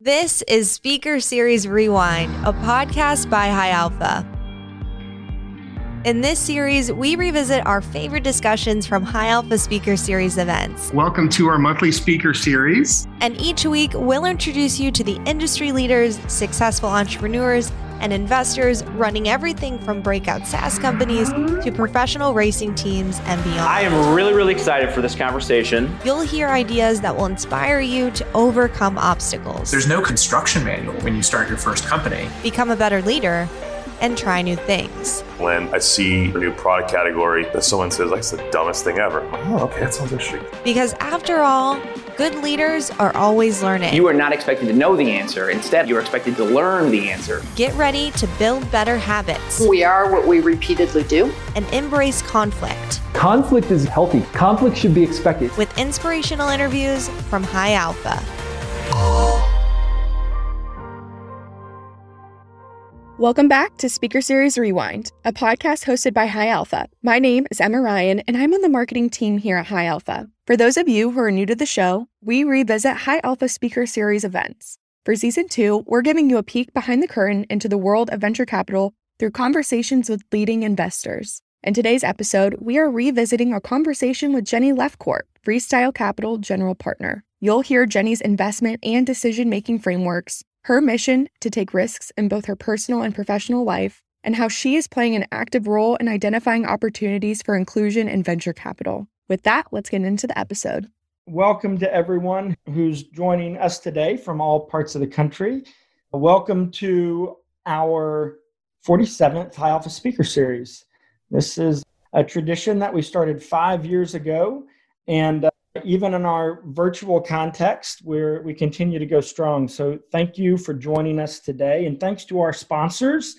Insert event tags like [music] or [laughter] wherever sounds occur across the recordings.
This is Speaker Series Rewind, a podcast by High Alpha. In this series, we revisit our favorite discussions from High Alpha Speaker Series events. Welcome to our monthly speaker series. And each week, we'll introduce you to the industry leaders, successful entrepreneurs, and investors running everything from breakout SaaS companies to professional racing teams and beyond. I am really, really excited for this conversation. You'll hear ideas that will inspire you to overcome obstacles. There's no construction manual when you start your first company. Become a better leader and try new things. When I see a new product category that someone says, that's the dumbest thing ever. oh, okay, that sounds interesting. Because after all, good leaders are always learning. You are not expected to know the answer. Instead, you're expected to learn the answer. Get ready to build better habits. We are what we repeatedly do. And embrace conflict. Conflict is healthy. Conflict should be expected. With inspirational interviews from High Alpha. Welcome back to Speaker Series Rewind, a podcast hosted by High Alpha. My name is Emma Ryan, and I'm on the marketing team here at High Alpha. For those of you who are new to the show, we revisit High Alpha Speaker Series events. For season two, we're giving you a peek behind the curtain into the world of venture capital through conversations with leading investors. In today's episode, we are revisiting our conversation with Jenny Lefcourt, Freestyle Capital General Partner. You'll hear Jenny's investment and decision making frameworks her mission to take risks in both her personal and professional life, and how she is playing an active role in identifying opportunities for inclusion in venture capital. With that, let's get into the episode. Welcome to everyone who's joining us today from all parts of the country. Welcome to our 47th High Alpha Speaker Series. This is a tradition that we started five years ago, and even in our virtual context where we continue to go strong. So thank you for joining us today. And thanks to our sponsors,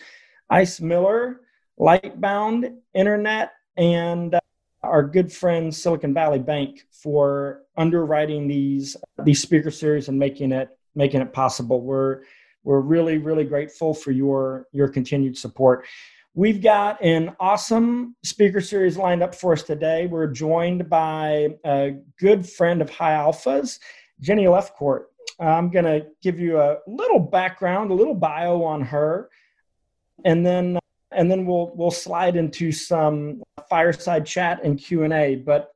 Ice Miller, Lightbound Internet, and uh, our good friend Silicon Valley Bank for underwriting these these speaker series and making it making it possible. We're we're really really grateful for your your continued support. We've got an awesome speaker series lined up for us today. We're joined by a good friend of High Alphas, Jenny Lefcourt. I'm going to give you a little background, a little bio on her, and then and then we'll we'll slide into some fireside chat and Q and A. But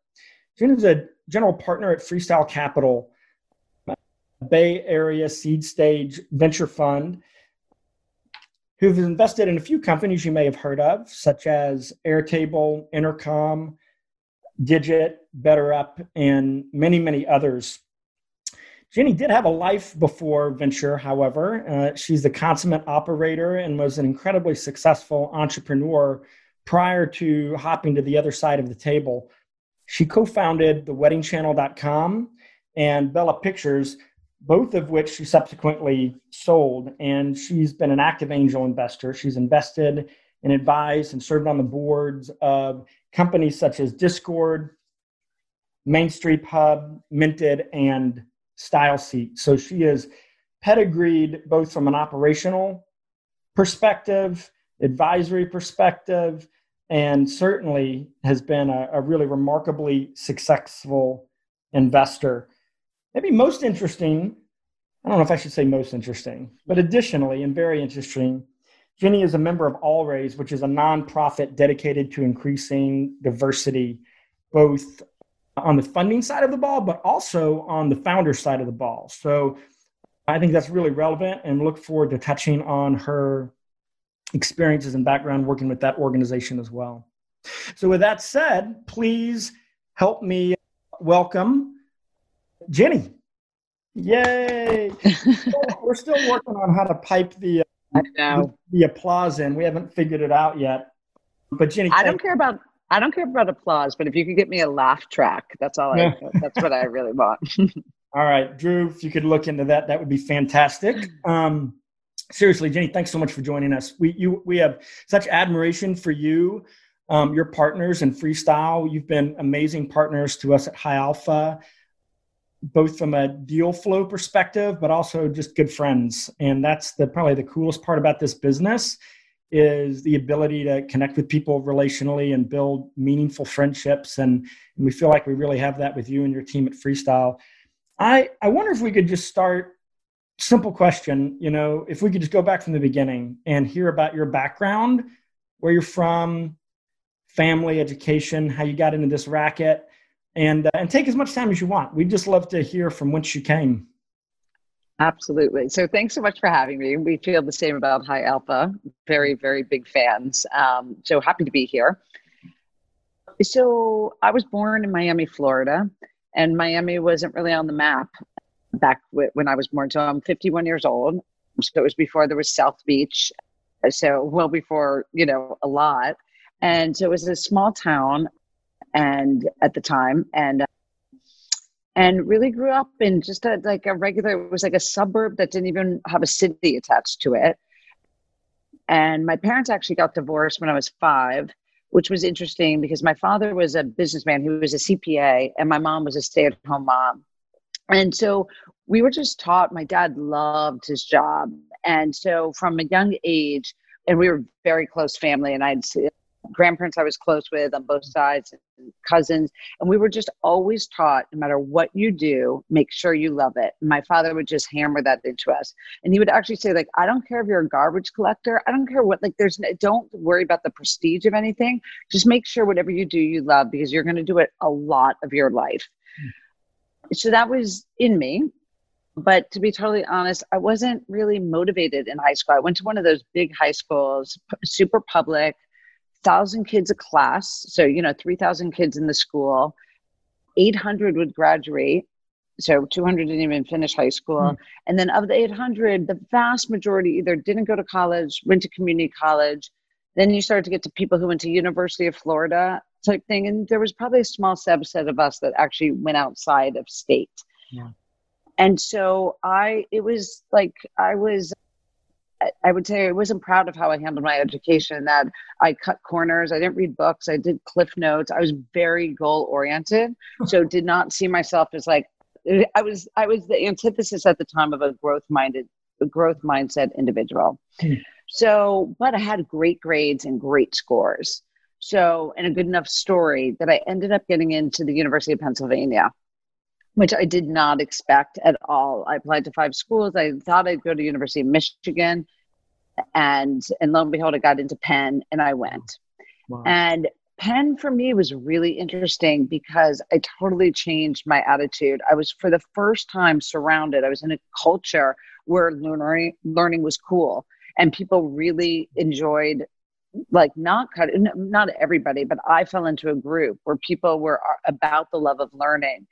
Jenny's a general partner at Freestyle Capital, Bay Area seed stage venture fund who've invested in a few companies you may have heard of, such as Airtable, Intercom, Digit, BetterUp, and many, many others. Jenny did have a life before venture, however. Uh, she's the consummate operator and was an incredibly successful entrepreneur prior to hopping to the other side of the table. She co founded theweddingchannel.com and Bella Pictures, both of which she subsequently sold. And she's been an active angel investor. She's invested and advised and served on the boards of companies such as Discord, Main Street Hub, Minted, and StyleSeat. So she is pedigreed both from an operational perspective, advisory perspective, and certainly has been a, a really remarkably successful investor. Maybe most interesting, I don't know if I should say most interesting, but additionally and very interesting, Jenny is a member of All Raise, which is a nonprofit dedicated to increasing diversity, both on the funding side of the ball, but also on the founder side of the ball. So I think that's really relevant and look forward to touching on her experiences and background working with that organization as well. So, with that said, please help me welcome Jenny. Yay! [laughs] We're still working on how to pipe the, uh, the, the applause in. We haven't figured it out yet. But Jenny, I don't care about I don't care about applause, but if you could get me a laugh track, that's all. I, [laughs] that's what I really want. [laughs] all right, Drew, if you could look into that, that would be fantastic. Um, seriously, Jenny, thanks so much for joining us. We you we have such admiration for you, um, your partners in freestyle. You've been amazing partners to us at High Alpha both from a deal flow perspective, but also just good friends. And that's the probably the coolest part about this business is the ability to connect with people relationally and build meaningful friendships. And, and we feel like we really have that with you and your team at Freestyle. I, I wonder if we could just start simple question. You know, if we could just go back from the beginning and hear about your background, where you're from, family, education, how you got into this racket, and uh, and take as much time as you want. We'd just love to hear from whence you came. Absolutely. So thanks so much for having me. We feel the same about High Alpha. Very, very big fans. Um, so happy to be here. So I was born in Miami, Florida, and Miami wasn't really on the map back when I was born. So I'm 51 years old. So it was before there was South Beach. So well before, you know, a lot. And so it was a small town and at the time and uh, and really grew up in just a, like a regular it was like a suburb that didn't even have a city attached to it. And my parents actually got divorced when i was five which was interesting because my father was a businessman he was a cpa and my mom was a stay-at-home mom. And so we were just taught my dad loved his job. And so from a young age and we were very close family and i'd grandparents I was close with on both sides, cousins, and we were just always taught no matter what you do, make sure you love it. my father would just hammer that into us, and he would actually say like, I don't care if you're a garbage collector, I don't care what like there's don't worry about the prestige of anything, just make sure whatever you do you love because you're going to do it a lot of your life. Mm. So that was in me. But to be totally honest, I wasn't really motivated in high school. I went to one of those big high schools, super public thousand kids a class. So, you know, 3,000 kids in the school, 800 would graduate. So 200 didn't even finish high school. Mm. And then of the 800, the vast majority either didn't go to college, went to community college. Then you start to get to people who went to University of Florida type thing. And there was probably a small subset of us that actually went outside of state. Yeah. And so I, it was like, I was I would say I wasn't proud of how I handled my education. That I cut corners. I didn't read books. I did cliff notes. I was very goal oriented. [laughs] So did not see myself as like I was. I was the antithesis at the time of a growth minded, growth mindset individual. Hmm. So, but I had great grades and great scores. So, and a good enough story that I ended up getting into the University of Pennsylvania which I did not expect at all. I applied to five schools. I thought I'd go to University of Michigan, and and lo and behold, I got into Penn, and I went. Wow. And Penn for me was really interesting because I totally changed my attitude. I was for the first time surrounded. I was in a culture where learning learning was cool, and people really enjoyed like not cut not everybody but i fell into a group where people were uh, about the love of learning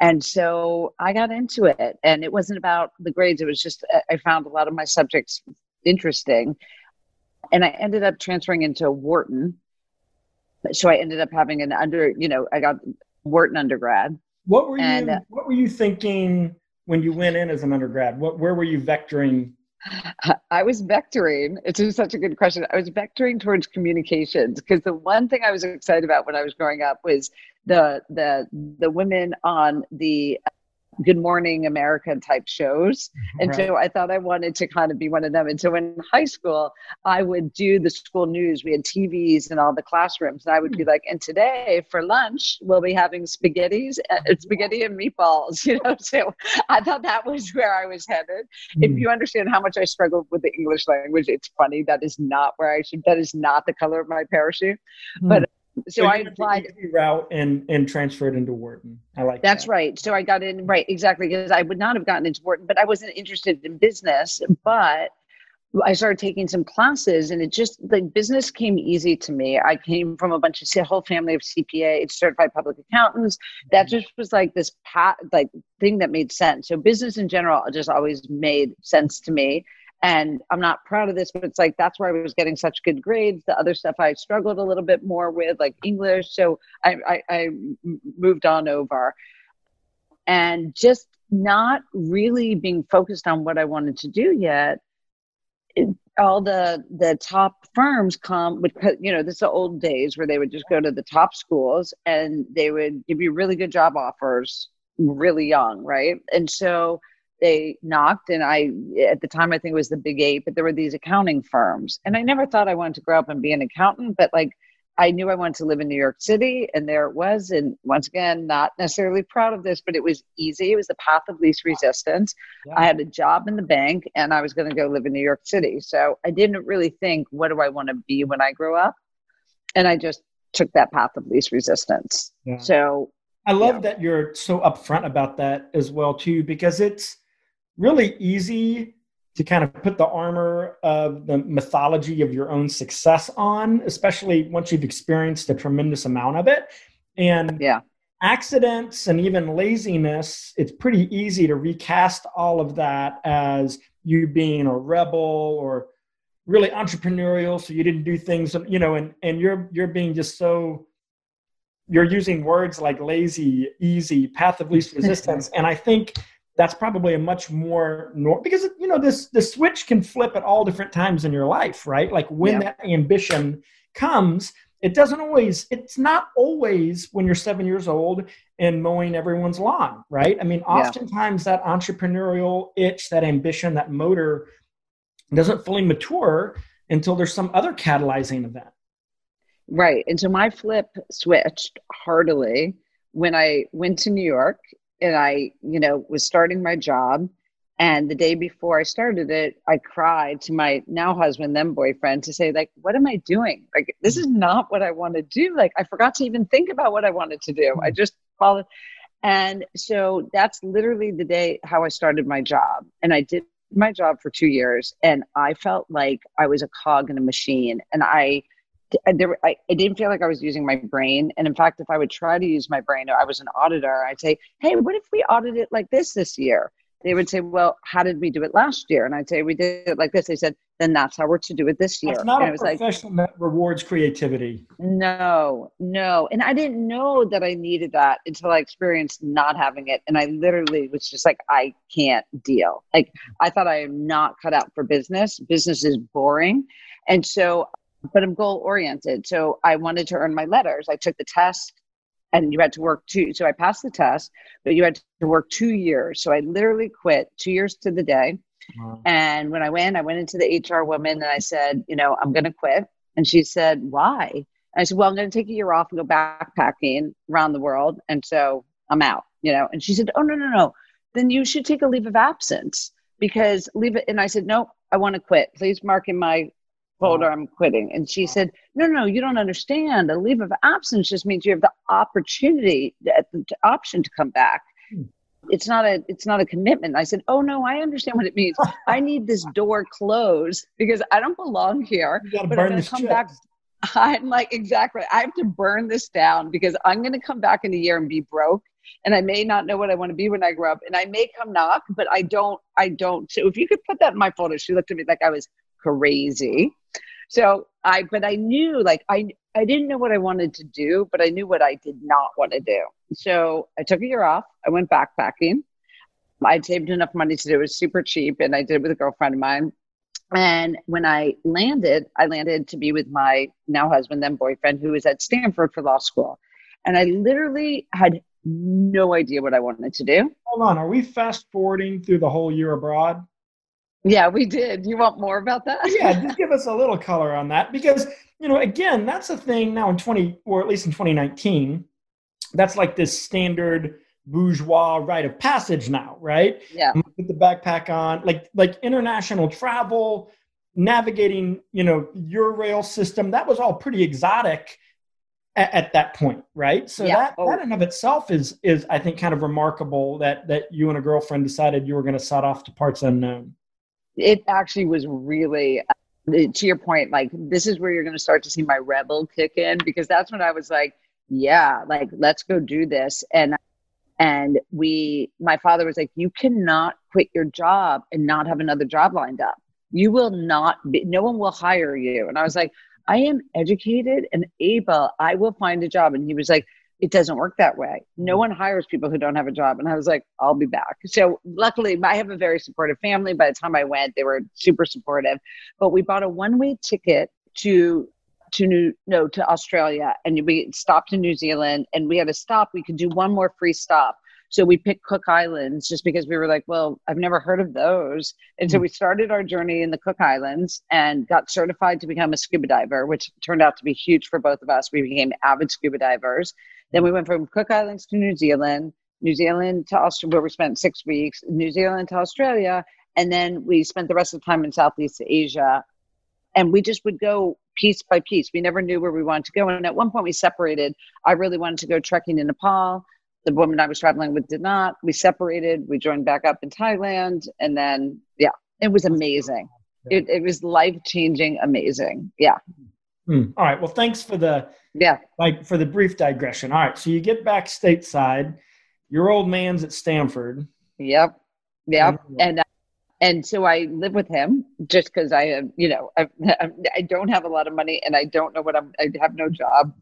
and so I got into it, and it wasn't about the grades. It was just I found a lot of my subjects interesting, and I ended up transferring into Wharton. So I ended up having an under, you know, I got Wharton undergrad. What were you? Uh, what were you thinking when you went in as an undergrad? What where were you vectoring I was vectoring. It's such a good question. I was vectoring towards communications because the one thing I was excited about when I was growing up was the the the women on the Good Morning America type shows. Mm-hmm. And right. so I thought I wanted to kind of be one of them. And so in high school, I would do the school news. We had TVs in all the classrooms. And I would be hmm. like, and today for lunch, we'll be having spaghettis, uh, spaghetti and meatballs, [laughs] you know? So I thought that was where I was headed. Mm. If hmm. you understand how much I struggled with the English language, it's funny. That is not where I should, that is not the color of my parachute. Mm. But so, so I applied route and and transferred into Wharton. I like that's that. right. So I got in right exactly because I would not have gotten into Wharton, but I wasn't interested in business. But I started taking some classes, and it just like business came easy to me. I came from a bunch of a whole family of CPA, certified public accountants. That mm-hmm. just was like this pat like thing that made sense. So business in general just always made sense to me and i'm not proud of this but it's like that's where i was getting such good grades. The other stuff i struggled a little bit more with like english. So i i, I moved on over. And just not really being focused on what i wanted to do yet it, all the the top firms come because you know this is the old days where they would just go to the top schools and they would give you really good job offers really young right? And so they knocked and i at the time i think it was the big eight but there were these accounting firms and i never thought i wanted to grow up and be an accountant but like I knew I wanted to live in New York City, and there it was. And once again, not necessarily proud of this, but it was easy. It was the path of least resistance. Yeah. I had a job in the bank, and I was going to go live in New York City. So I didn't really think, what do I want to be when I grow up? And I just took that path of least resistance. Yeah. So I love yeah. that you're so upfront about that as well, too, because it's really easy to kind of put the armor of the mythology of your own success on, especially once you've experienced a tremendous amount of it. And yeah. accidents and even laziness, it's pretty easy to recast all of that as you being a rebel or really entrepreneurial so you didn't do things you know and and you're you're being just so you're using words like lazy easy path of least [laughs] resistance and i think that's probably a much more nor- because you know this the switch can flip at all different times in your life right like when yeah. that ambition comes it doesn't always it's not always when you're seven years old and mowing everyone's lawn right i mean oftentimes yeah. that entrepreneurial itch that ambition that motor doesn't fully mature until there's some other catalyzing event right and so my flip switched heartily when i went to new york and I, you know, was starting my job. And the day before I started it, I cried to my now husband, then boyfriend, to say, like, what am I doing? Like, this is not what I want to do. Like, I forgot to even think about what I wanted to do. I mm-hmm. just followed. And so that's literally the day how I started my job. And I did my job for two years. And I felt like I was a cog in a machine. And I, there, I, I didn't feel like I was using my brain. And in fact, if I would try to use my brain, I was an auditor, I'd say, hey, what if we audit it like this this year? They would say, well, how did we do it last year? And I'd say, we did it like this. They said, then that's how we're to do it this year. It's not and a was profession like, that rewards creativity. No, no. And I didn't know that I needed that until I experienced not having it. And I literally was just like, I can't deal. Like, I thought I am not cut out for business. Business is boring. And so but I'm goal oriented. So I wanted to earn my letters. I took the test and you had to work two. So I passed the test, but you had to work two years. So I literally quit two years to the day. Wow. And when I went, I went into the HR woman and I said, you know, I'm going to quit. And she said, why? And I said, well, I'm going to take a year off and go backpacking around the world. And so I'm out, you know. And she said, oh, no, no, no. Then you should take a leave of absence because leave it. And I said, nope, I want to quit. Please mark in my told her I'm quitting. And she said, No, no, you don't understand. A leave of absence just means you have the opportunity, the, option to come back. Hmm. It's not a it's not a commitment. I said, Oh no, I understand what it means. [laughs] I need this door closed because I don't belong here. You gotta but burn I'm gonna come back. [laughs] I'm like, exactly. I have to burn this down because I'm gonna come back in a year and be broke. And I may not know what I want to be when I grow up. And I may come knock, but I don't, I don't. So if you could put that in my folder, she looked at me like I was crazy. So I, but I knew like I, I didn't know what I wanted to do, but I knew what I did not want to do. So I took a year off. I went backpacking. I'd saved enough money to do it. It was super cheap, and I did it with a girlfriend of mine. And when I landed, I landed to be with my now husband, then boyfriend, who was at Stanford for law school. And I literally had no idea what I wanted to do. Hold on, are we fast forwarding through the whole year abroad? Yeah, we did. You want more about that? yeah, [laughs] just give us a little color on that because, you know, again, that's a thing now in 20, or at least in 2019, that's like this standard bourgeois rite of passage now, right? Yeah. Put the backpack on, like like international travel, navigating, you know, your rail system. That was all pretty exotic at, at that point, right? So yeah. that oh. that in and of itself is is I think kind of remarkable that that you and a girlfriend decided you were going to set off to parts unknown it actually was really uh, to your point like this is where you're going to start to see my rebel kick in because that's when i was like yeah like let's go do this. And and we my father was like you cannot quit your job and not have another job lined up. You will not be no one will hire you. And i was like i am educated and able. I will find a job. And he was like it doesn't work that way. No mm. one hires people who don't have a job. And I was like, I'll be back. So luckily, I have a very supportive family. By the time I went, they were super supportive. But we bought a one way ticket to to New no to Australia, and we stopped in New Zealand, and we had a stop. We could do one more free stop. So we picked Cook Islands just because we were like, well, I've never heard of those. And so we started our journey in the Cook Islands and got certified to become a scuba diver, which turned out to be huge for both of us. We became avid scuba divers. Then we went from Cook Islands to New Zealand, New Zealand to Australia, where we spent six weeks, New Zealand to Australia. And then we spent the rest of the time in Southeast Asia. And we just would go piece by piece. We never knew where we wanted to go. And at one point, we separated. I really wanted to go trekking in Nepal. The woman I was traveling with did not. We separated. We joined back up in Thailand. And then, yeah, it was amazing. It, it was life changing, amazing. Yeah. Hmm. All right. Well, thanks for the yeah like for the brief digression. All right. So you get back stateside. Your old man's at Stanford. Yep. Yep. And uh, and so I live with him just because I am, you know, I, I don't have a lot of money and I don't know what I'm. I have no job,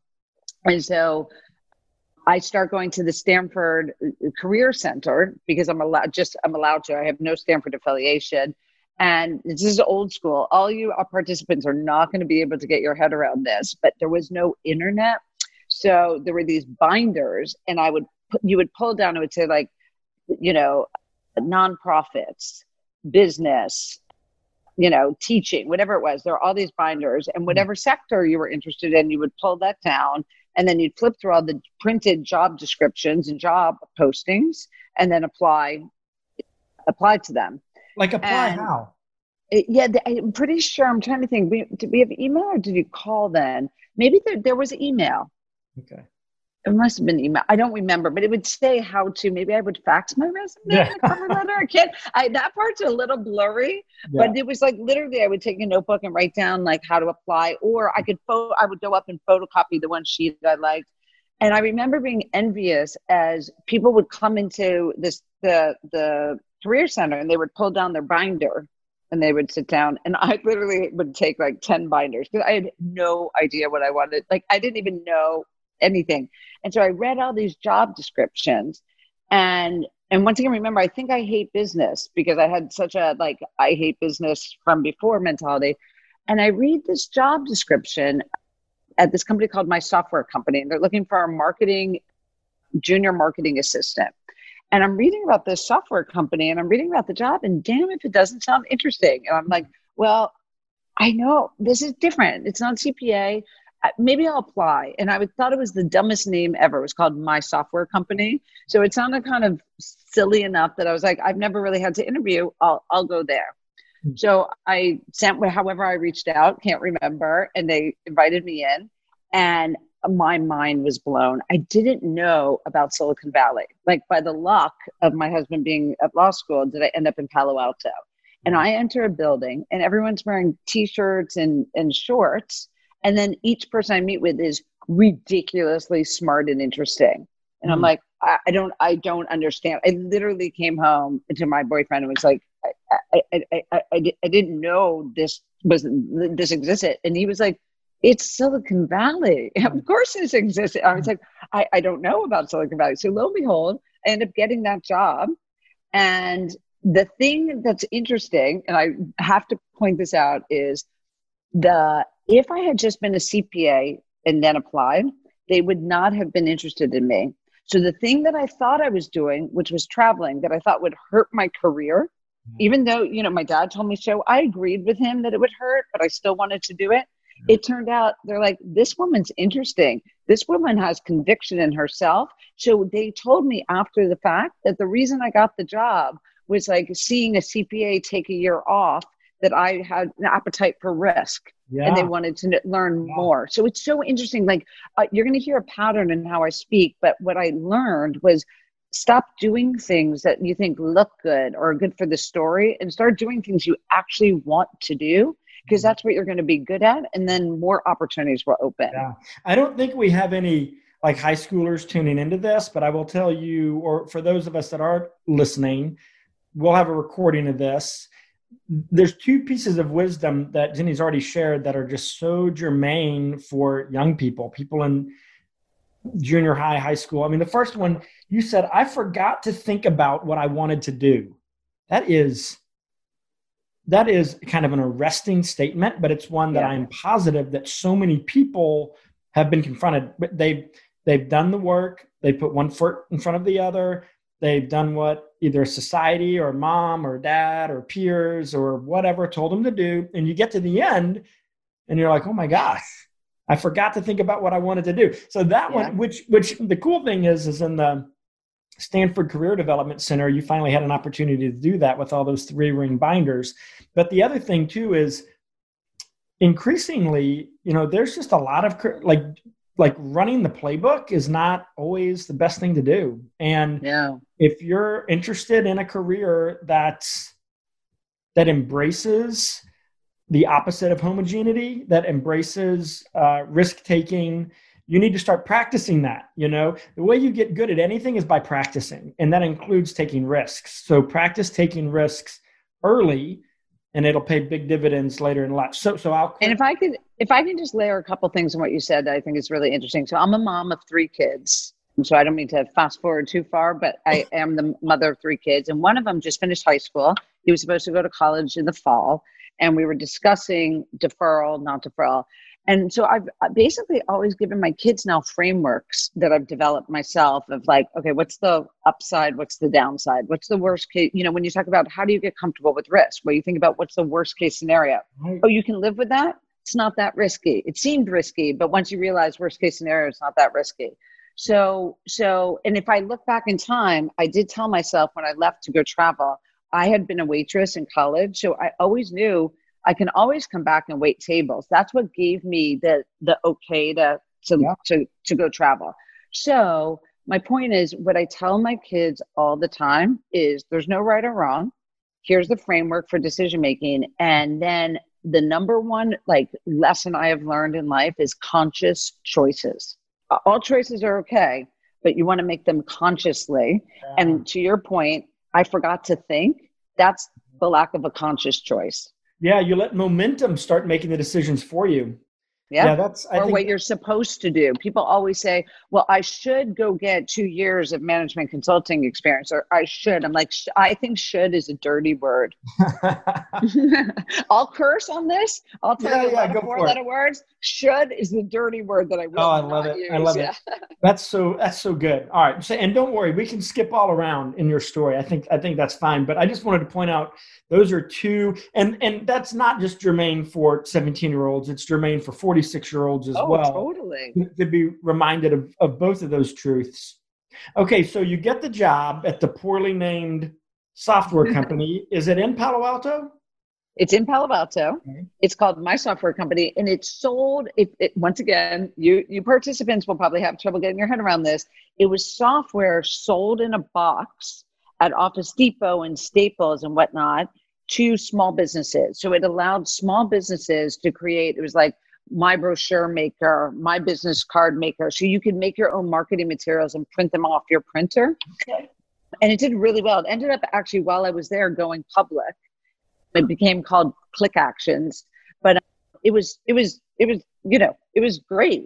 and so I start going to the Stanford uh, Career Center because I'm allowed. Just I'm allowed to. I have no Stanford affiliation, and this is old school. All you participants are not going to be able to get your head around this, but there was no internet, so there were these binders, and I would you would pull down. It would say like, you know, nonprofits business, you know, teaching, whatever it was. There are all these binders, and whatever sector you were interested in, you would pull that down, and then you'd flip through all the printed job descriptions and job postings, and then apply apply to them. Like apply and how? It, yeah, I'm pretty sure. I'm trying to think. We, did we have email or did you call then? Maybe there, there was email. Okay it must have been email. I don't remember, but it would say how to. Maybe I would fax my resume, yeah. cover letter. I can't. I, that part's a little blurry, yeah. but it was like literally, I would take a notebook and write down like how to apply, or I could photo. I would go up and photocopy the one sheet that I liked. And I remember being envious as people would come into this the the career center and they would pull down their binder and they would sit down and I literally would take like 10 binders because I had no idea what I wanted. Like I didn't even know anything. And so I read all these job descriptions and and once again remember I think I hate business because I had such a like I hate business from before mentality. And I read this job description at this company called My Software Company and they're looking for a marketing junior marketing assistant. And I'm reading about this software company and I'm reading about the job and damn if it doesn't sound interesting. And I'm like, well, I know this is different. It's not CPA maybe I'll apply. And I thought it was the dumbest name ever. It was called My Software Company. So it sounded kind of silly enough that I was like, I've never really had to interview. I'll, I'll go there. Mm-hmm. So I sent, however, I reached out, can't remember, and they invited me in. And my mind was blown. I didn't know about Silicon Valley. Like by the luck of my husband being at law school, did I end up in Palo Alto? And I enter a building and everyone's wearing t-shirts and, and shorts and then each person I meet with is ridiculously smart and interesting. And mm I'm like, I, I, don't, I don't understand. I literally came home to my boyfriend and was like, I, I, I, I, I didn't know this was this existed. And he was like, it's Silicon Valley. [laughs] Of course this exists. I was like, I, I don't know about Silicon Valley. So lo and behold, I end up getting that job. And the thing that's interesting, and I have to point this out, is the if I had just been a CPA and then applied, they would not have been interested in me. So the thing that I thought I was doing, which was traveling, that I thought would hurt my career, mm-hmm. even though, you know, my dad told me so, I agreed with him that it would hurt, but I still wanted to do it. It turned out they're like, this woman's interesting. This woman has conviction in herself. So they told me after the fact that the reason I got the job was like seeing a CPA take a year off that I had an appetite for risk yeah. and they wanted to learn more. So it's so interesting. Like uh, you're going to hear a pattern in how I speak, but what I learned was stop doing things that you think look good or good for the story and start doing things you actually want to do because that's what you're going to be good at and then more opportunities will open. Yeah. I don't think we have any like high schoolers tuning into this, but I will tell you or for those of us that are listening, we'll have a recording of this there's two pieces of wisdom that Jenny's already shared that are just so germane for young people, people in junior high, high school. I mean, the first one, you said, I forgot to think about what I wanted to do. That is that is kind of an arresting statement, but it's one that yeah. I'm positive that so many people have been confronted. But they they've done the work, they put one foot in front of the other, They've done what either society or mom or dad or peers or whatever told them to do. And you get to the end and you're like, oh my gosh, I forgot to think about what I wanted to do. So that yeah. one, which which the cool thing is, is in the Stanford Career Development Center, you finally had an opportunity to do that with all those three ring binders. But the other thing too is increasingly, you know, there's just a lot of like like running the playbook is not always the best thing to do. And yeah. if you're interested in a career that's that embraces the opposite of homogeneity, that embraces uh, risk taking, you need to start practicing that. You know, the way you get good at anything is by practicing, and that includes taking risks. So practice taking risks early and it'll pay big dividends later in life. So, so I'll. And if I could, if I can just layer a couple things on what you said, I think is really interesting. So I'm a mom of three kids. So I don't mean to fast forward too far, but I am the mother of three kids, and one of them just finished high school. He was supposed to go to college in the fall, and we were discussing deferral, not deferral. And so I've uh, basically always given my kids now frameworks that I've developed myself of like, okay, what's the upside? What's the downside? What's the worst case? You know, when you talk about how do you get comfortable with risk, well, you think about what's the worst case scenario. Oh, you can live with that? It's not that risky. It seemed risky, but once you realize worst case scenario, it's not that risky. So, so, and if I look back in time, I did tell myself when I left to go travel, I had been a waitress in college. So I always knew I can always come back and wait tables. That's what gave me the the okay to to yeah. to, to go travel. So my point is what I tell my kids all the time is there's no right or wrong. Here's the framework for decision making. And then the number one like lesson I have learned in life is conscious choices. All choices are okay, but you want to make them consciously. Yeah. And to your point, I forgot to think. That's the lack of a conscious choice. Yeah, you let momentum start making the decisions for you. Yeah, yeah that's I or think, what you're supposed to do. People always say, "Well, I should go get two years of management consulting experience," or "I should." I'm like, I think "should" is a dirty word. [laughs] I'll curse on this. I'll tell yeah, you yeah, four letter words. "Should" is the dirty word that I will. Oh, I love it. Use. I love yeah. it. [laughs] That's so. That's so good. All right, so, and don't worry, we can skip all around in your story. I think I think that's fine. But I just wanted to point out those are two, and and that's not just germane for 17 year olds. It's germane for 46 year olds as oh, well. Totally. To be reminded of, of both of those truths. Okay, so you get the job at the poorly named software [laughs] company. Is it in Palo Alto? It's in Palo Alto. Okay. It's called My Software Company, and it's sold. It, it, once again, you you participants will probably have trouble getting your head around this. It was software sold in a box at Office Depot and Staples and whatnot to small businesses. So it allowed small businesses to create, it was like my brochure maker, my business card maker. So you can make your own marketing materials and print them off your printer. Okay. And it did really well. It ended up actually while I was there going public. It became called Click Actions, but um, it was it was it was you know it was great.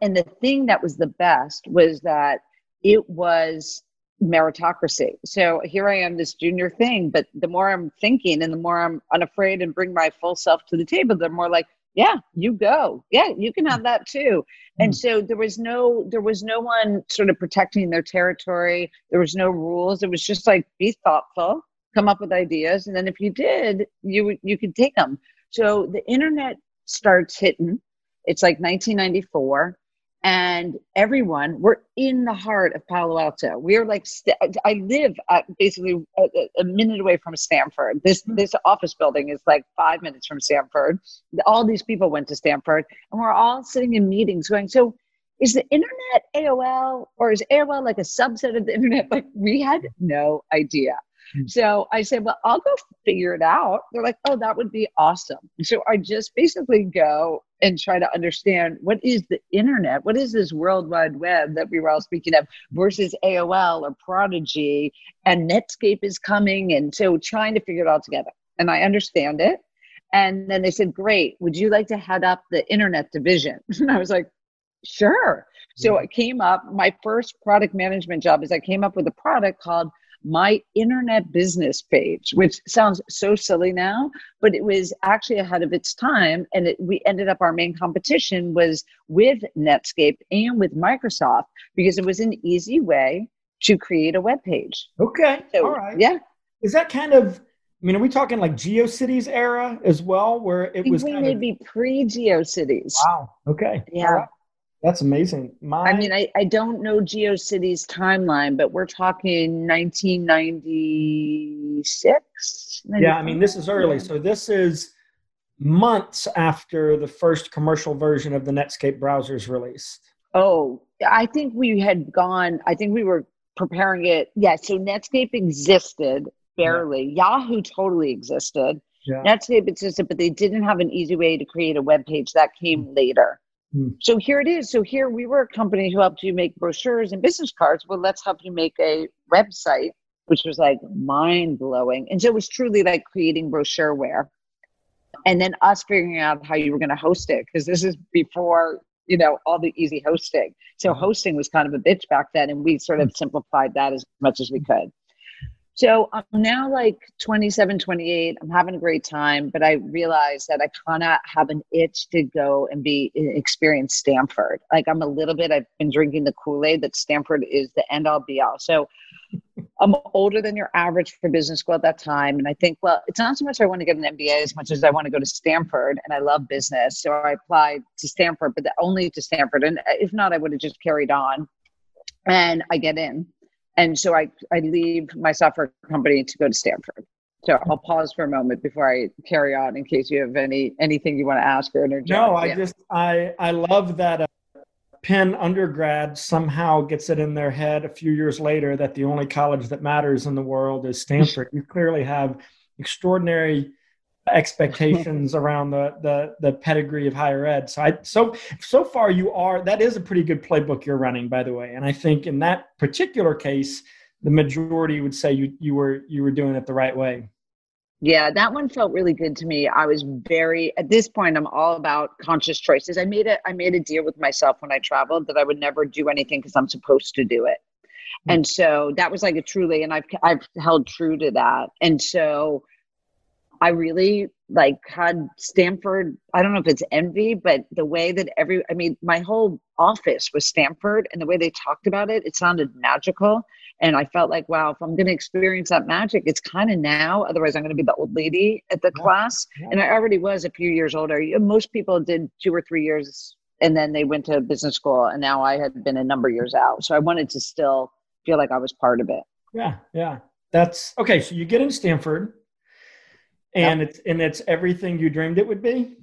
And the thing that was the best was that it was meritocracy. So here I am, this junior thing, but the more I'm thinking and the more I'm unafraid and bring my full self to the table, the more like, yeah, you go. Yeah, you can have that too. And hmm. so there was no there was no one sort of protecting their territory. There was no rules. It was just like be thoughtful, come up with ideas, and then if you did, you you could take them. So the internet starts hitting. It's like 1994 and everyone we're in the heart of palo alto we're like st- i live at basically a, a, minute away from stanford this hmm. this office building is like five minutes from stanford all these people went to stanford and we're all sitting in meetings going so is the internet aol or is aol like a subset of the internet [laughs] like we had no idea. So I said, well, I'll go figure it out. They're like, oh, that would be awesome. So I just basically go and try to understand what is the internet? What is this world wide web that we were all speaking of versus AOL or Prodigy and Netscape is coming. And so trying to figure it all together. And I understand it. And then they said, great, would you like to head up the internet division? [laughs] And I was like, sure. So I came up, my first product management job is I came up with a product called my internet business page, which sounds so silly now, but it was actually ahead of its time. And it, we ended up, our main competition was with Netscape and with Microsoft because it was an easy way to create a web page. Okay. So, All right. Yeah. Is that kind of? I mean, are we talking like GeoCities era as well, where it was we kind may of? be pre GeoCities. Wow. Okay. Yeah. Right. That's amazing. My, I mean, I, I don't know GeoCities timeline, but we're talking 1996. yeah. I mean, this is early, so this is months after the first commercial version of the Netscape browser is released. Oh, I think we had gone, I think we were preparing it. Yeah, so Netscape existed barely. Yahoo totally existed. Yeah. Netscape existed, but they didn't have an easy way to create a web page. That came hmm. later. Hmm. So here it is. So here we were a company who helped you make brochures and business cards. Well, let's help you make a website, which was like mind blowing. And so it was truly like creating brochureware. And then us figuring out how you were going to host it, because this is before, you know, all the easy hosting. So hosting was kind of a bitch back then. And we sort of simplified that as much as we could. So I'm now like 27, 28. I'm having a great time, but I realize that I kind of have an itch to go and be experience Stanford. Like I'm a little bit, I've been drinking the Kool Aid that Stanford is the end all be all. So I'm older than your average for business school at that time. And I think, well, it's not so much I want to get an MBA as much as I want to go to Stanford and I love business. So I applied to Stanford, but only to Stanford. And uh, if not, I would have just carried on. And I get in and so I, I leave my software company to go to Stanford. So I'll pause for a moment before I carry on in case you have any anything you want to ask or interject. No, I Yeah. just I I love that uh, Penn undergrad somehow gets it in their head a few years later that the only college that matters in the world is Stanford. you clearly have extraordinary expectations around the, the the pedigree of higher ed. So I so so far you are that is a pretty good playbook you're running, by the way. And I think in that particular case, the majority would say you you were you were doing it the right way. Yeah, that one felt really good to me. I was very at this point I'm all about conscious choices. I made a I made a deal with myself when I traveled that I would never do anything because I'm supposed to do it. Hmm. And so that was like a truly and I've I've held true to that. And so I really like had Stanford. I don't know if it's envy, but the way that every, I mean, my whole office was Stanford and the way they talked about it, it sounded magical. And I felt like, wow, if I'm going to experience that magic, it's kind of now. Otherwise, I'm going to be the old lady at the Yeah. class. Yeah. And I already was a few years older. Most people did two or three years and then they went to business school. And now I had been a number of years out. So I wanted to still feel like I was part of it. Yeah, yeah. That's okay. So you get in Stanford, and it's and it's everything you dreamed it would be.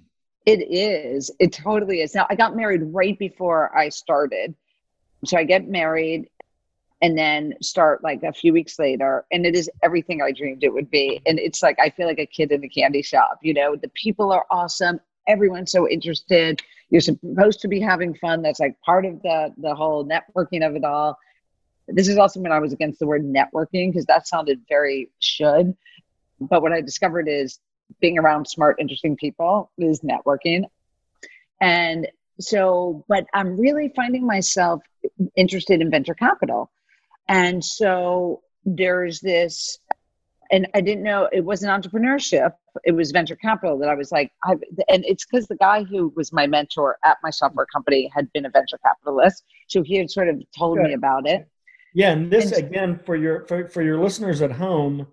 It is. It totally is. Now, I got married right before I started. So I get married and then start like a few weeks later. And it is everything I dreamed it would be. And it's like, I feel like a kid in a candy shop. You know, the people are awesome. Everyone's so interested. You're supposed to be having fun. That's like part of the, the whole networking of it all. This is also when I was against the word networking because that sounded very should. But what I discovered is being around smart, interesting people is networking. And so, but I'm really finding myself interested in venture capital. And so there's this, and I didn't know it wasn't entrepreneurship, it was venture capital that I was like, I, and it's because the guy who was my mentor at my software company had been a venture capitalist. So he had sort of told me about it. Yeah, and this And- again for your for, for your listeners at home,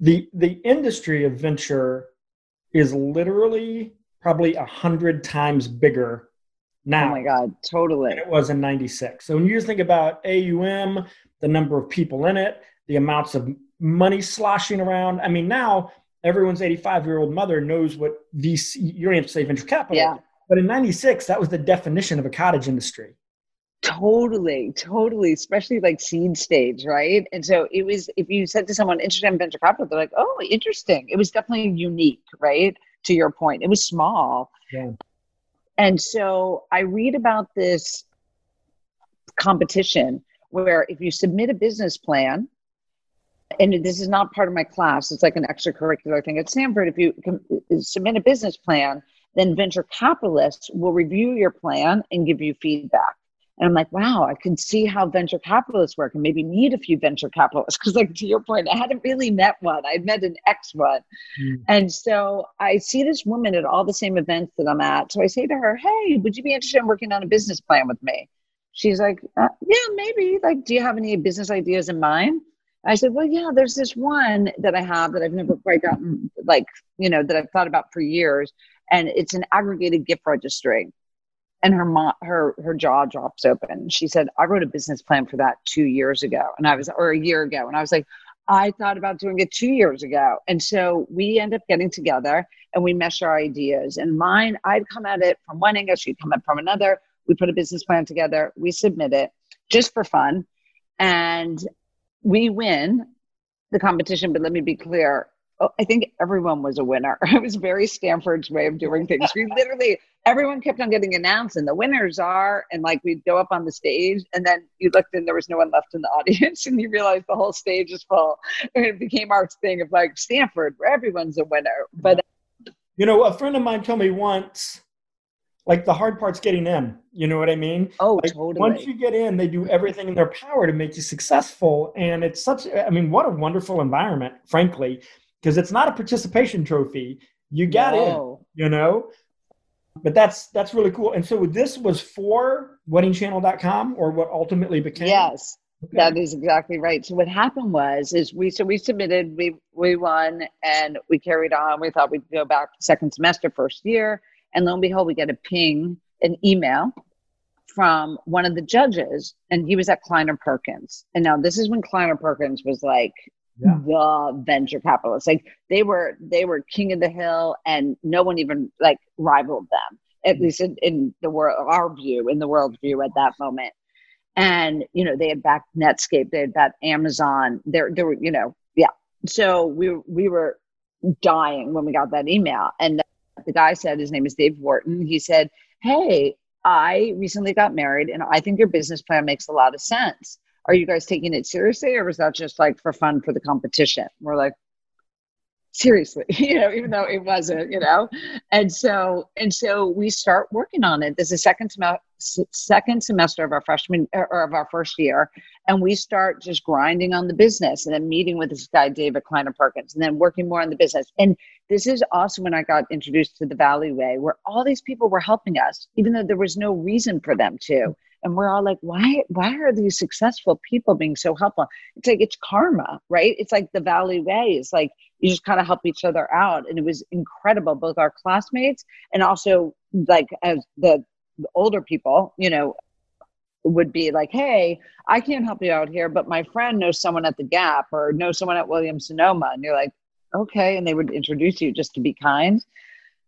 the the industry of venture is literally probably a hundred times bigger now Oh my God, totally. than it was in '96. So when you think about AUM, the number of people in it, the amounts of money sloshing around. I mean, now everyone's 85 year old mother knows what VC. You don't have to say venture capital. Yeah. But in '96, that was the definition of a cottage industry. Totally, totally, especially like seed stage, right? And so it was, if you said to someone interested in venture capital, they're like, oh, interesting. It was definitely unique, right? To your point, it was small. Yeah. And so I read about this competition where if you submit a business plan, and this is not part of my class, it's like an extracurricular thing at Stanford. If you submit a business plan, then venture capitalists will review your plan and give you feedback. And I'm like, wow, I can see how venture capitalists work and maybe meet a few venture capitalists. Because, like, to your point, I hadn't really met one. I'd met an ex one. Mm. And so I see this woman at all the same events that I'm at. So I say to her, hey, would you be interested in working on a business plan with me? she's like, uh, yeah, maybe. Like, do you have any business ideas in mind? I said, well, yeah, there's this one that I have that I've never quite gotten, like, you know, that I've thought about for years. And it's an aggregated gift registry. And her mom, her, her jaw drops open. She said, I wrote a business plan for that two years ago. And I was, or a year ago. And I was like, I thought about doing it two years ago. And so we end up getting together and we mesh our ideas. And mine, I'd come at it from one angle, she'd come at from another. We put a business plan together, we submit it just for fun. And we win the competition, but let me be clear. Oh, I think everyone was a winner. [laughs] It was very Stanford's way of doing things. We literally, everyone kept on getting announced, and the winners are, and like we'd go up on the stage, and then you looked and there was no one left in the [laughs] audience, and you realized the whole stage is full. And it became our thing of like Stanford, where everyone's a winner. But you know, a friend of mine told me once like the hard part's getting in. You know what I mean? Oh, like, totally. Once you get in, they do everything in their power to make you successful. And it's such, I mean, what a wonderful environment, frankly, because it's not a participation trophy. You got in, you know? But that's that's really cool. And so this was for weddingchannel.com or what ultimately became Yes. Okay. That is exactly right. So what happened was is we so we submitted, we we won and we carried on. We thought we'd go back second semester, first year. And lo and behold, we get a ping, an email from one of the judges, and he was at Kleiner Perkins. And now this is when Kleiner Perkins was like Yeah. the venture capitalists. Like they were they were king of the hill and no one even like rivaled them, at mm. least in, in the world our view, in the world view at that moment. And you know, they had backed Netscape, they had backed Amazon, there there were, you know, yeah. So we we were dying when we got that email. And the guy said his name is Dave Wharton. He said, Hey, I recently got married and I think your business plan makes a lot of sense. Are you guys taking it seriously or was that just like for fun for the competition? We're like, seriously, [laughs] you know, even though it wasn't, you know. And so and so we start working on it. This is second semester second semester of our freshman or of our first year and we start just grinding on the business and then meeting with this guy david kleiner perkins and then working more on the business and this is also when i got introduced to the valley way where all these people were helping us even though there was no reason for them to and we're all like why why are these successful people being so helpful it's like it's karma right it's like the valley way it's like you just kind of help each other out and it was incredible both our classmates and also like as the the older people, you know, would be like, hey, I can't help you out here, but my friend knows someone at the Gap or knows someone at Williams Sonoma. And you're like, okay. And they would introduce you just to be kind.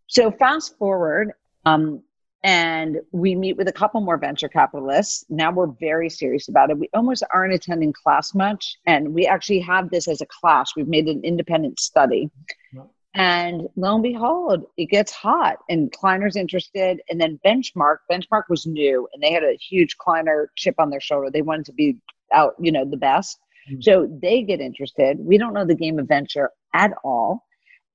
So fast forward, um, and we meet with a couple more venture capitalists. Now we're very serious about it. We almost aren't attending class much. And we actually have this as a class. We've made an independent study. And lo and behold, it gets hot and Kleiner's interested. And then Benchmark, Benchmark was new and they had a huge Kleiner chip on their shoulder. They wanted to be out, you know, the best. Mhm. So they get interested. We don't know the game of venture at all.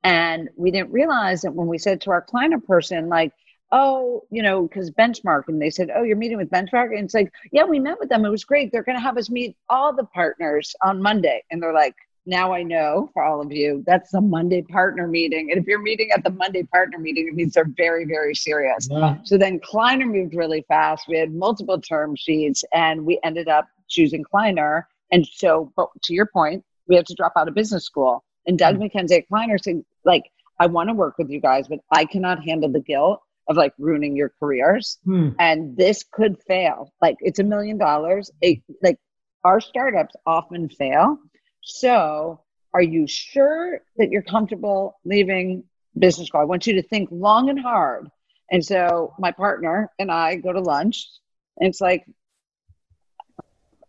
And we didn't realize that when we said to our Kleiner person, like, oh, you know, because Benchmark, and they said, oh, you're meeting with Benchmark? And it's like, yeah, we met with them. It was great. They're going to have us meet all the partners on Monday. And they're like, now I know for all of you, that's the Monday partner meeting. And if you're meeting at the Monday partner meeting, it means they're very, very serious. Yeah. So then Kleiner moved really fast. We had multiple term sheets and we ended up choosing Kleiner. And so, but to your point, we had to drop out of business school. And Doug mm. Mackenzie at Kleiner said, like, I want to work with you guys, but I cannot handle the guilt of like ruining your careers. Hmm. And this could fail. Like it's a million dollars. It- Like our startups often fail. So are you sure that you're comfortable leaving business school? I want you to think long and hard. And so my partner and I go to lunch and it's like,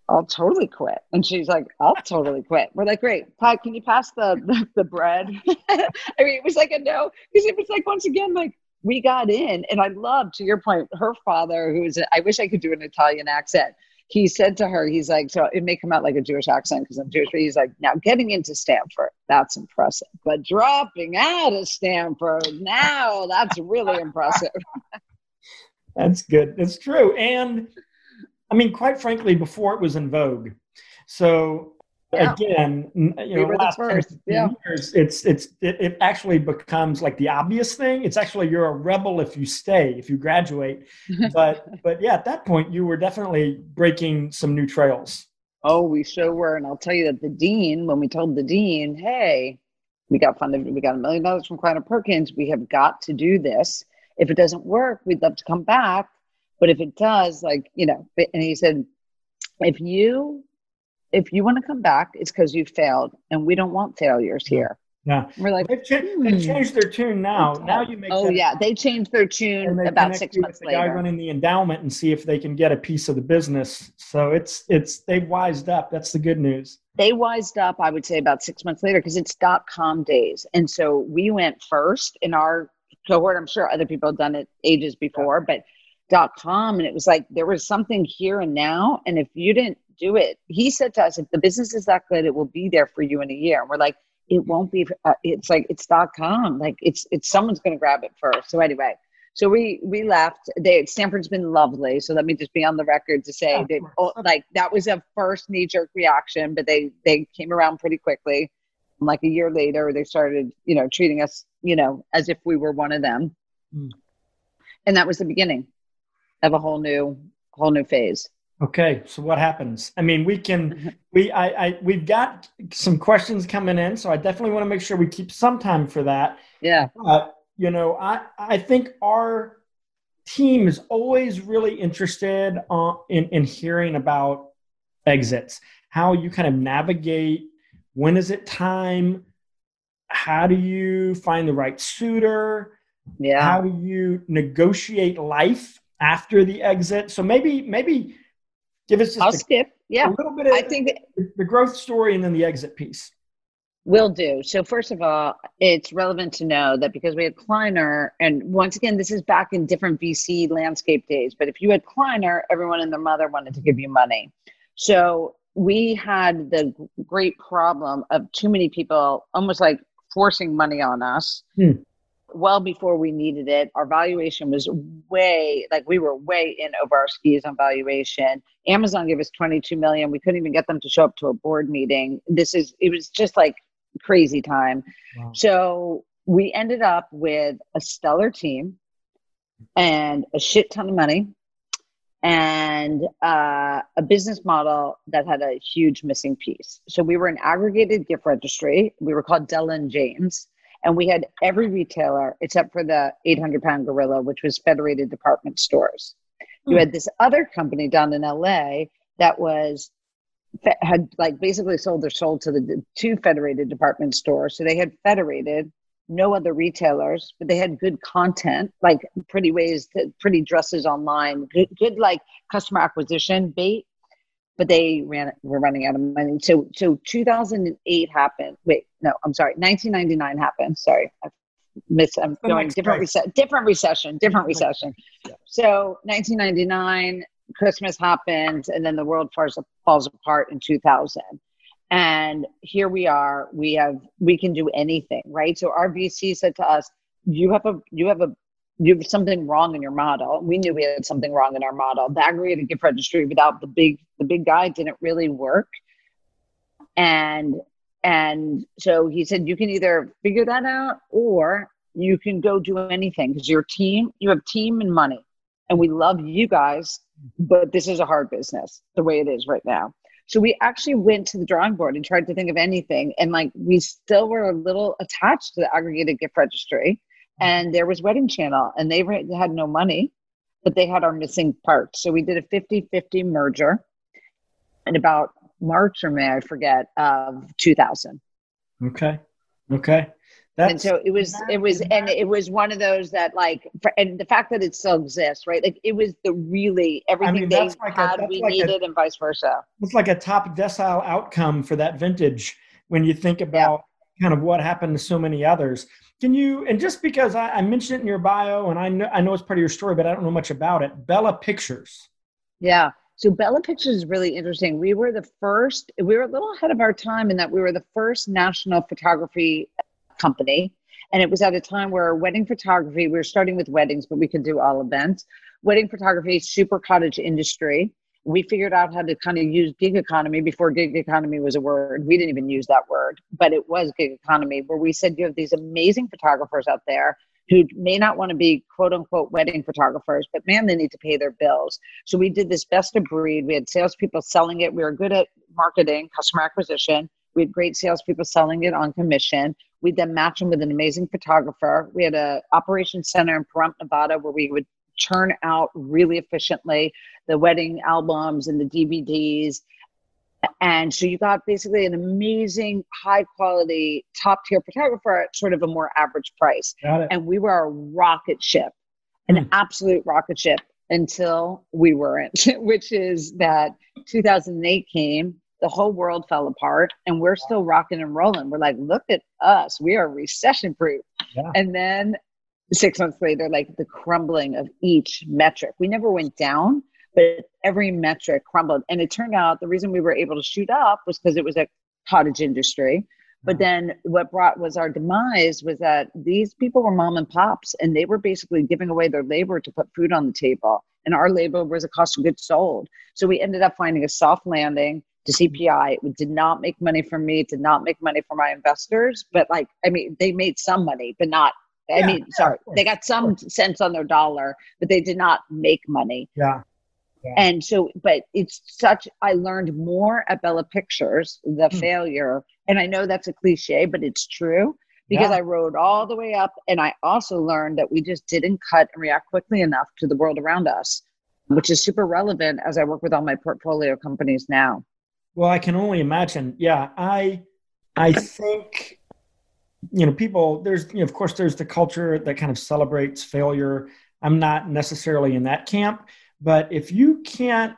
I'll totally quit. And she's like, I'll totally quit. We're like, great. Pat, can you pass the, the, the bread? [laughs] I mean, it was like a no, because it was like, once again, like we got in. And I love, to your point, her father, who is, I wish I could do an Italian accent. He said to her, he's like, so it may come out like a Jewish accent because I'm Jewish, but he's like, now getting into Stanford, that's impressive. But dropping out of Stanford, now that's really impressive. [laughs] That's good. That's true. And I mean, quite frankly, before it was in vogue. So Yeah. again, you know, last first, yeah. years, it's it's it, it actually becomes like the obvious thing. It's actually you're a rebel if you stay, if you graduate. [laughs] but but yeah, at that point, you were definitely breaking some new trails. Oh, we sure were. And I'll tell you that the dean, when we told the dean, hey, we got funded, we got a million dollars from Kleiner Perkins, we have got to do this. If it doesn't work, we'd love to come back. But if it does, like, you know, and he said, if you if you want to come back, it's because you failed, and we don't want failures here. Yeah, And we're like, they've, cha- they've Hmm. changed their tune now. Now you make oh yeah, they changed their tune they about six you with months the guy running the endowment and see if they can get a piece of the business. So it's it's they've wised up. That's the good news. they wised up i would say about six months later because it's dot com days and so we went first in our cohort i'm sure other people have done it ages before but dot com and it was like there was something here and now and if you didn't do it he said to us if the business is that good it will be there for you in a year and we're like it won't be uh, it's like it's dot com like it's it's someone's going to grab it first so anyway so we we left. They Stanford's been lovely. So let me just be on the record to say that oh, like that was a first knee jerk reaction, but they they came around pretty quickly. Like a year later, they started you know treating us you know as if we were one of them, Hmm. and that was the beginning of a whole new whole new phase. Okay, so what happens? I mean, we can [laughs] we I, I we've got some questions coming in, so I definitely want to make sure we keep some time for that. Yeah, But you know, I I think our team is always really interested on, in in hearing about exits, how you kind of navigate. When is it time? How do you find the right suitor? yeah. How do you negotiate life after the exit? So maybe maybe give us just I'll a, skip. Yeah, a little bit of I think the growth story and then the exit piece. Will do. So first of all, it's relevant to know that because we had Kleiner, and once again, this is back in different VC landscape days. But if you had Kleiner, everyone and their mother wanted to give you money. So we had the great problem of too many people almost like forcing money on us. Hmm. Well before we needed it, our valuation was way like we were way in over our skis on valuation. Amazon gave us 22 million. We couldn't even get them to show up to a board meeting. This is it was just like crazy time. Wow. So we ended up with a stellar team and a shit ton of money and uh, a business model that had a huge missing piece. So we were an aggregated gift registry. We were called Della and James. And we had every retailer except for the 800 pound gorilla, which was Federated Department Stores. You Hmm. had this other company down in LA that was had like basically sold their soul to the two federated department stores so they had federated no other retailers but they had good content like pretty ways to, pretty dresses online good, good like customer acquisition bait but they ran were running out of money so so 2008 happened wait no i'm sorry 1999 happened sorry i miss i'm The going different recession different recession different recession so 1999 Christmas happens, and then the world falls, falls apart in 2000. And here we are. We have we can do anything, right? So our VC said to us, "You have a you have a you have something wrong in your model." We knew we had something wrong in our model. The aggregated gift registry without the big the big guy didn't really work. And and so he said, "You can either figure that out, or you can go do anything because your team you have team and money." and we love you guys, but this is a hard business the way it is right now. So we actually went to the drawing board and tried to think of anything. And like we still were a little attached to the aggregated gift registry. And there was Wedding Channel, and they had no money, but they had our missing parts. So we did a 50 50 merger in about March or May, I forget, of 2000 Okay. Okay. That's and so it was it was and it was one of those that like for, and the fact that it still exists right like it was the really everything mean, they like had that's we like a- needed and vice versa it's like a top decile outcome for that vintage when you think about kind of what happened to so many others. Can you and just because I, I mentioned it in your bio and I know I know it's part of your story, but I don't know much about it. Bella Pictures. yeah so bella pictures is really interesting we were the first we were a little ahead of our time in that we were the first national photography company and it was at a time where wedding photography we were starting with weddings but we could do all events wedding photography super cottage industry we figured out how to kind of use gig economy before gig economy was a word. We didn't even use that word, but it was gig economy, where we said you have these amazing photographers out there who may not want to be quote unquote wedding photographers, but man, they need to pay their bills. So we did this best of breed. We had salespeople selling it. We were good at marketing, customer acquisition. We had great salespeople selling it on commission. We then match them with an amazing photographer. We had a operations center in Pahrump, Nevada, where we would churn out really efficiently the wedding albums and the DVDs. And so you got basically an amazing, high quality, top tier photographer at sort of a more average price. And we were a rocket ship, an mm. absolute rocket ship until we weren't, [laughs] which is that 2008 came, the whole world fell apart, and we're still rocking and rolling. We're like, look at us, we are recession proof. Yeah. And then six months later, like the crumbling of each metric. We never went down, but every metric crumbled. And it turned out the reason we were able to shoot up was because it was a cottage industry. But mm-hmm. then what brought was our demise was that these people were mom and pops and they were basically giving away their labor to put food on the table. And our labor was a cost of goods sold. So we ended up finding a soft landing to CPI. It did not make money for me, did not make money for my investors. But like, I mean, they made some money, but not I yeah, mean, yeah, sorry, they got some cents on their dollar, but they did not make money. Yeah. yeah. And so, but it's such, I learned more at Bella Pictures, the mm. failure. And I know that's a cliche, but it's true because I rode all the way up. And I also learned that we just didn't cut and react quickly enough to the world around us, which is super relevant as I work with all my portfolio companies now. Well, I can only imagine. Yeah. I, I think you know, people, there's, you know, of course, there's the culture that kind of celebrates failure. I'm not necessarily in that camp, but if you can't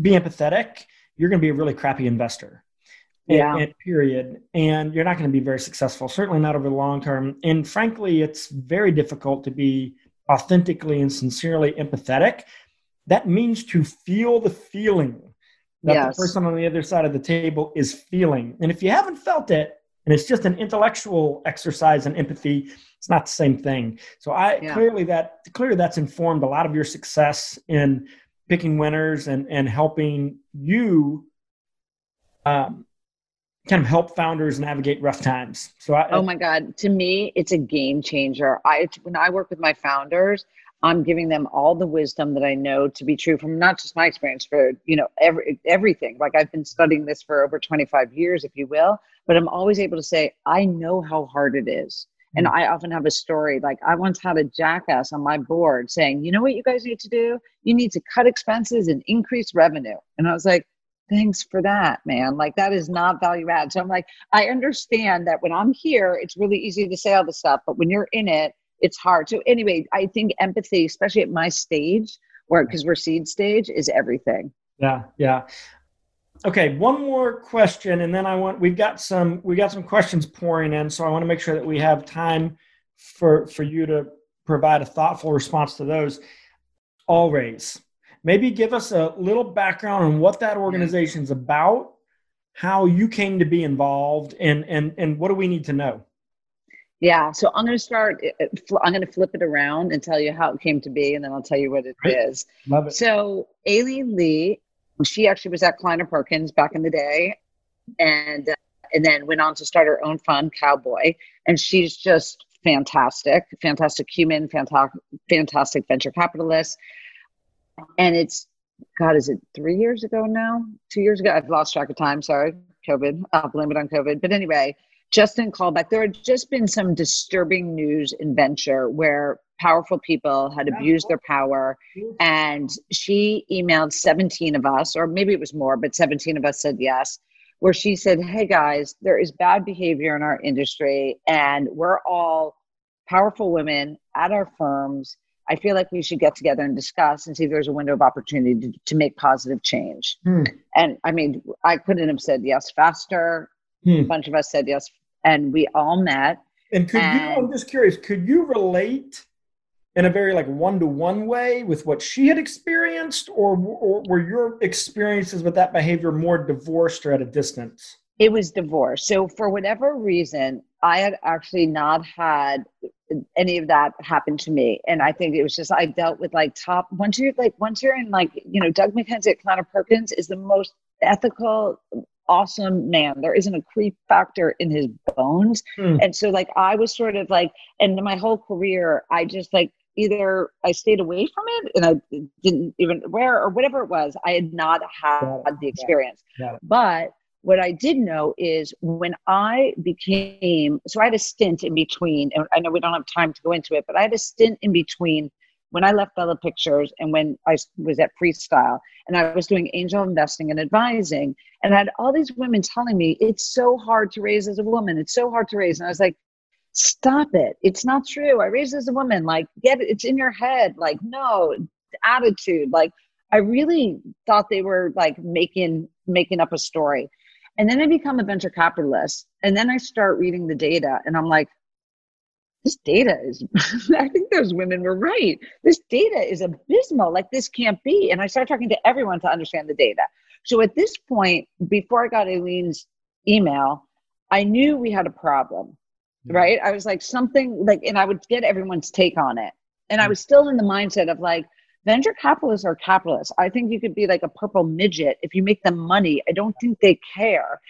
be empathetic, you're going to be a really crappy investor. Yeah. And, period. And you're not going to be very successful, certainly not over the long term. And frankly, it's very difficult to be authentically and sincerely empathetic. That means to feel the feeling that yes. the person on the other side of the table is feeling. And if you haven't felt it, and it's just an intellectual exercise and empathy. It's not the same thing. So i yeah. clearly that clearly that's informed a lot of your success in picking winners and and helping you um, kind of help founders navigate rough times. So I, oh my god. To me it's a game changer. I when i work with my founders i'm giving them all the wisdom that i know to be true from not just my experience for you know every everything like i've been studying this for over 25 years if you will but I'm always able to say, I know how hard it is. And mm. I often have a story like I once had a jackass on my board saying, you know what you guys need to do? You need to cut expenses and increase revenue. And I was like, thanks for that, man. Like that is not value add. So I'm like, I understand that when I'm here, it's really easy to say all this stuff, but when you're in it, it's hard. So anyway, I think empathy, especially at my stage, where because we're seed stage, is everything. Yeah, yeah. Okay one more question and then i want we've got some we got some questions pouring in so i want to make sure that we have time for for you to provide a thoughtful response to those. All Raise maybe give us a little background on what that organization is about how you came to be involved and and and what do we need to know yeah so i'm going to start uh, uh, i'm going to flip it around and tell you how it came to be and then i'll tell you what it Great. is. Love it. so aileen lee she actually was at Kleiner Perkins back in the day, and uh, and then went on to start her own fund, Cowboy. And she's just fantastic, fantastic human, fantastic, fantastic venture capitalist. And it's God, is it three years ago now? Two years ago? I've lost track of time. Sorry, COVID. I'll blame it on COVID. But anyway, Justin callback. There had just been some disturbing news in venture where powerful people had abused their power. And she emailed 17 of us, or maybe it was more, but 17 of us said yes, where she said, Hey guys, there is bad behavior in our industry, and we're all powerful women at our firms. I feel like we should get together and discuss and see if there's a window of opportunity to, to make positive change. Hmm. And I mean, I couldn't have said yes faster. Hmm. A bunch of us said yes, and we all met. And could and, you, I'm just curious, could you relate in a very like one-to-one way with what she had experienced or, or were your experiences with that behavior more divorced or at a distance it was divorced so for whatever reason i had actually not had any of that happen to me. And I think it was just I dealt with like top once you're like once you're in like you know Doug Mackenzie at Perkins is the most ethical awesome man. There isn't a creep factor in his bones. Mm. And so like I was sort of like and my whole career I just like either I stayed away from it and I didn't even wear or whatever it was. I had not had the experience. But what I did know is when I became so I had a stint in between, and I know we don't have time to go into it, but I had a stint in between when I left Bella Pictures and when I was at Freestyle and I was doing angel investing and advising, and I had all these women telling me it's so hard to raise as a woman, it's so hard to raise, and I was like, stop it, it's not true. I raised as a woman, like get it, it's in your head, like no attitude, like I really thought they were like making making up a story. And then I become a venture capitalist. And then I start reading the data and I'm like, this data is, [laughs] I think those women were right. This data is abysmal. Like, this can't be. And I started talking to everyone to understand the data. So at this point, before I got Aileen's email, I knew we had a problem, right? I was like, something like, and I would get everyone's take on it. And I was still in the mindset of like, venture capitalists are capitalists. I think you could be like a purple midget if you make them money. I don't think they care.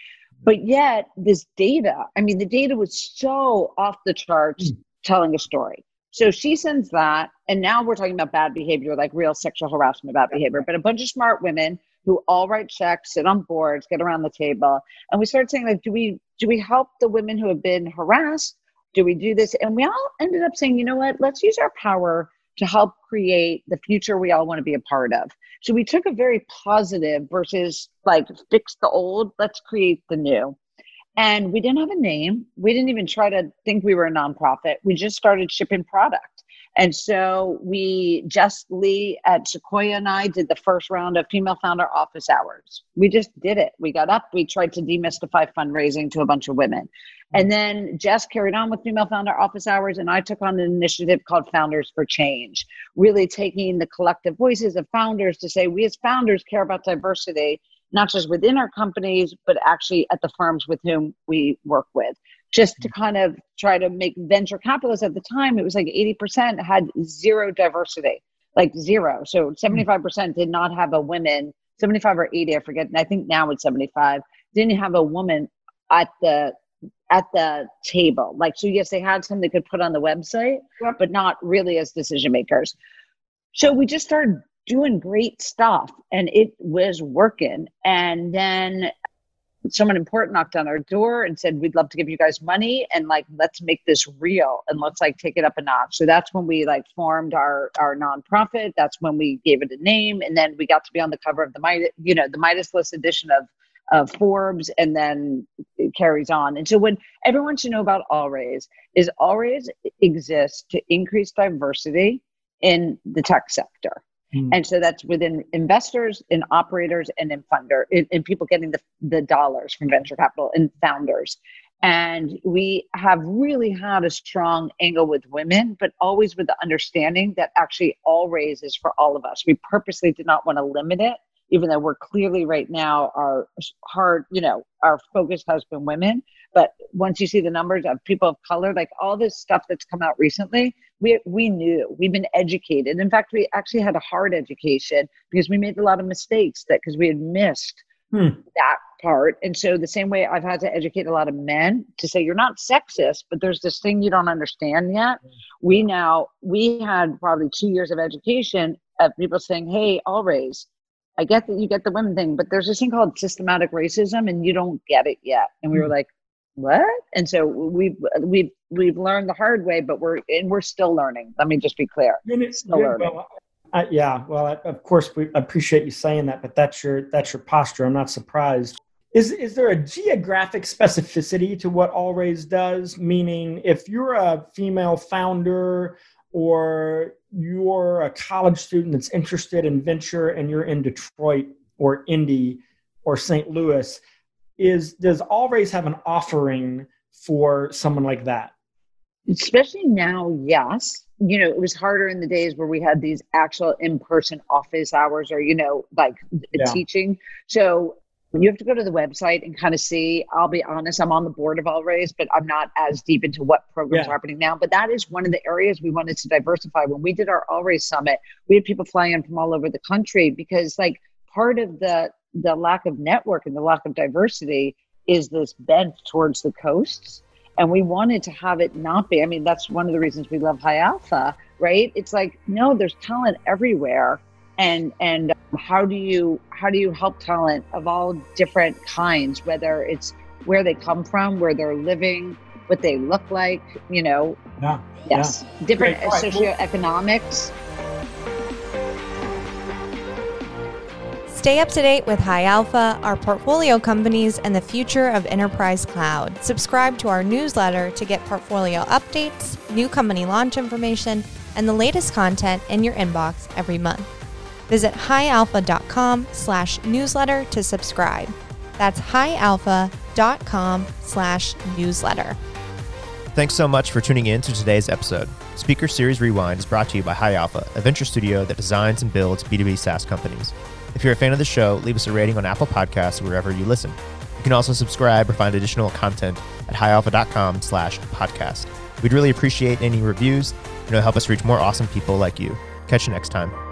But yet, this data, I mean, the data was so off the charts mm. telling a story. So she sends that. And now we're talking about bad behavior, like real sexual harassment, bad behavior. But a bunch of smart women who all write checks, sit on boards, get around the table. And we started saying, like, do we do we help the women who have been harassed? Do we do this? And we all ended up saying, you know what, let's use our power to help create the future we all want to be a part of. So we took a very positive versus like fix the old, let's create the new. And we didn't have a name. We didn't even try to think we were a nonprofit. We just started shipping product. And so we, Jess Lee at Sequoia and I did the first round of female founder office hours. We just did it. We got up, we tried to demystify fundraising to a bunch of women. And then Jess carried on with female founder office hours, and I took on an initiative called Founders for Change, really taking the collective voices of founders to say, we as founders care about diversity, not just within our companies, but actually at the firms with whom we work with just to mm-hmm. kind of try to make venture capitalists at the time, it was like 80% had zero diversity, like zero. So mm-hmm. 75% did not have a woman, 75 or 80, I forget. And I think now it's 75, didn't have a woman at the at the table. Like, so yes, they had some they could put on the website, but not really as decision makers. So we just started doing great stuff and it was working. And then someone important knocked on our door and said we'd love to give you guys money and like let's make this real and let's like take it up a notch. So that's when we like formed our our nonprofit. That's when we gave it a name and then we got to be on the cover of the midas you know the midas list edition of of forbes and then it carries on. And so when everyone should know about All allraise is All Raise exists to increase diversity in the tech sector Mm. And so that's within investors and operators and in funder and people getting the, the dollars from venture capital and founders. And we have really had a strong angle with women, but always with the understanding that actually All Raise is for all of us. We purposely did not want to limit it, even though we're clearly right now our hard, you know, our focus has been women. But once you see the numbers of people of color, like all this stuff that's come out recently, we we knew we've been educated. In fact, we actually had a hard education because we made a lot of mistakes that because we had missed hmm. that part. And so the same way I've had to educate a lot of men to say you're not sexist, but there's this thing you don't understand yet. We now we had probably two years of education of people saying, "Hey, All Raise." I get that you get the women thing, but there's this thing called systematic racism, and you don't get it yet. And we were hmm. like, what? And so we've we've we've learned the hard way but we're and we're still learning. Let me just be clear. Still learning. Well, I, yeah well I, of course we appreciate you saying that but that's your that's your posture. I'm not surprised. Is is there a geographic specificity to what All Raise does? Meaning if you're a female founder or you're a college student that's interested in venture and you're in detroit or indy or st louis is does All Raise have an offering for someone like that? Especially now, yes. You know, it was harder in the days where we had these actual in-person office hours or, you know, like yeah. teaching. So you have to go to the website and kind of see. I'll be honest, I'm on the board of All Raise, but I'm not as deep into what programs Yeah. are happening now. But that is one of the areas we wanted to diversify. When we did our All Raise summit, we had people flying in from all over the country because, like, part of the the lack of network and the lack of diversity is this bent towards the coasts. And we wanted to have it not be. I mean, that's one of the reasons we love High Alpha, right? It's like, no, there's talent everywhere and and um, how do you how do you help talent of all different kinds whether it's where they come from where they're living what they look like you know Yeah. yes different Great. All right, socioeconomics Stay up to date with High Alpha, our portfolio companies, and the future of enterprise cloud. Subscribe to our newsletter to get portfolio updates, new company launch information, and the latest content in your inbox every month. Visit highalpha.com slash newsletter to subscribe. That's highalpha.com slash newsletter. Thanks so much for tuning in to today's episode. Speaker Series Rewind is brought to you by High Alpha, a venture studio that designs and builds B2B SaaS companies. If you're a fan of the show, leave us a rating on Apple Podcasts or wherever you listen. You can also subscribe or find additional content at highalpha.com slash podcast. We'd really appreciate any reviews, and it'll help us reach more awesome people like you. Catch you next time.